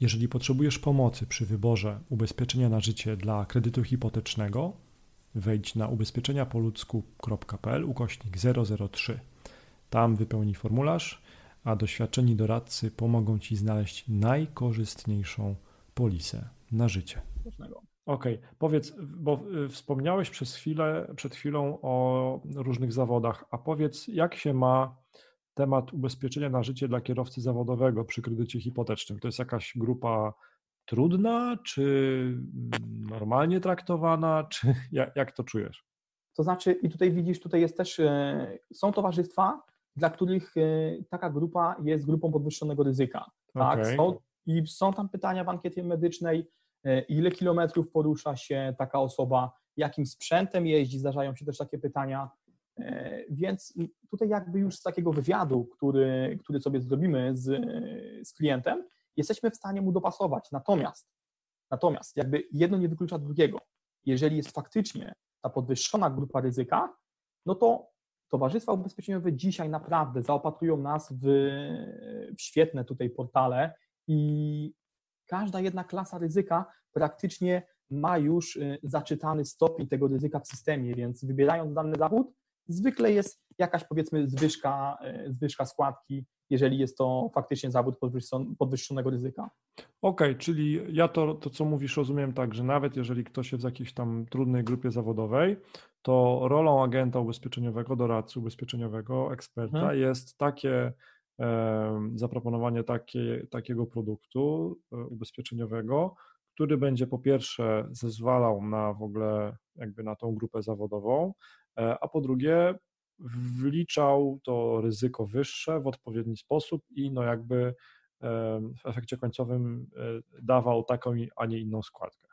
Jeżeli potrzebujesz pomocy przy wyborze ubezpieczenia na życie dla kredytu hipotecznego, wejdź na ubezpieczeniapoludzku.pl ukośnik 003. Tam wypełnij formularz, a doświadczeni doradcy pomogą Ci znaleźć najkorzystniejszą polisę na życie. Okej, okay. powiedz, bo y, wspomniałeś przez chwilę, przed chwilą o różnych zawodach, a powiedz, jak się ma temat ubezpieczenia na życie dla kierowcy zawodowego przy kredycie hipotecznym? To jest jakaś grupa trudna, czy mm, normalnie traktowana, czy jak, jak to czujesz? To znaczy, i tutaj widzisz, tutaj jest też, e, są towarzystwa, dla których e, taka grupa jest grupą podwyższonego ryzyka. Tak? Okay. Są, I są tam pytania w ankiecie medycznej, e, ile kilometrów porusza się taka osoba, jakim sprzętem jeździ, zdarzają się też takie pytania. E, więc tutaj jakby już z takiego wywiadu, który, który sobie zrobimy z, z klientem, jesteśmy w stanie mu dopasować. Natomiast, natomiast jakby jedno nie wyklucza drugiego. Jeżeli jest faktycznie ta podwyższona grupa ryzyka, no to towarzystwa ubezpieczeniowe dzisiaj naprawdę zaopatrują nas w, w świetne tutaj portale i każda jedna klasa ryzyka praktycznie ma już y, zaczytany stopień tego ryzyka w systemie, więc wybierając dany zawód, zwykle jest jakaś powiedzmy zwyżka, e, zwyżka składki, jeżeli jest to faktycznie zawód podwyższonego ryzyka. Okej, okay, czyli ja to, to, co mówisz, rozumiem tak, że nawet jeżeli ktoś jest w jakiejś tam trudnej grupie zawodowej, to rolą agenta ubezpieczeniowego, doradcy ubezpieczeniowego, eksperta hmm. jest takie e, zaproponowanie takie, takiego produktu e, ubezpieczeniowego, który będzie po pierwsze zezwalał na w ogóle jakby na tą grupę zawodową, a po drugie wliczał to ryzyko wyższe w odpowiedni sposób i no jakby w efekcie końcowym e, dawał taką, a nie inną składkę.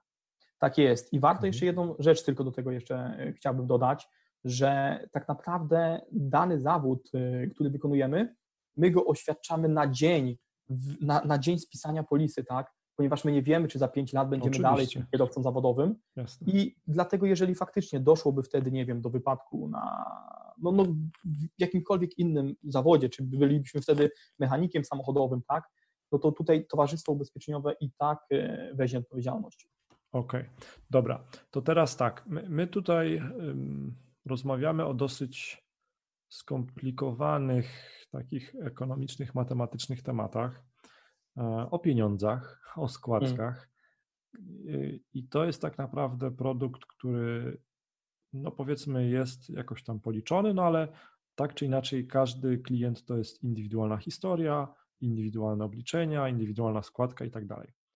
Tak jest. I warto mhm. jeszcze jedną rzecz tylko do tego jeszcze e, chciałbym dodać, że tak naprawdę dany zawód, który wykonujemy, my go oświadczamy na dzień, na, na dzień spisania polisy, tak? Ponieważ my nie wiemy, czy za 5 lat będziemy Oczywiście. dalej tym kierowcą zawodowym. Jasne. I dlatego, jeżeli faktycznie doszłoby wtedy, nie wiem, do wypadku na no, no, w jakimkolwiek innym zawodzie, czy bylibyśmy wtedy mechanikiem samochodowym, tak, no to tutaj towarzystwo ubezpieczeniowe i tak e, weźmie odpowiedzialność. Okej, okay. dobra. To teraz tak, my, my tutaj um, rozmawiamy o dosyć skomplikowanych, takich ekonomicznych, matematycznych tematach. E, o pieniądzach, o mm. składkach. I to jest tak naprawdę produkt, który, no powiedzmy, jest jakoś tam policzony, no ale tak czy inaczej, każdy klient to jest indywidualna historia, indywidualne obliczenia, indywidualna składka i tak dalej.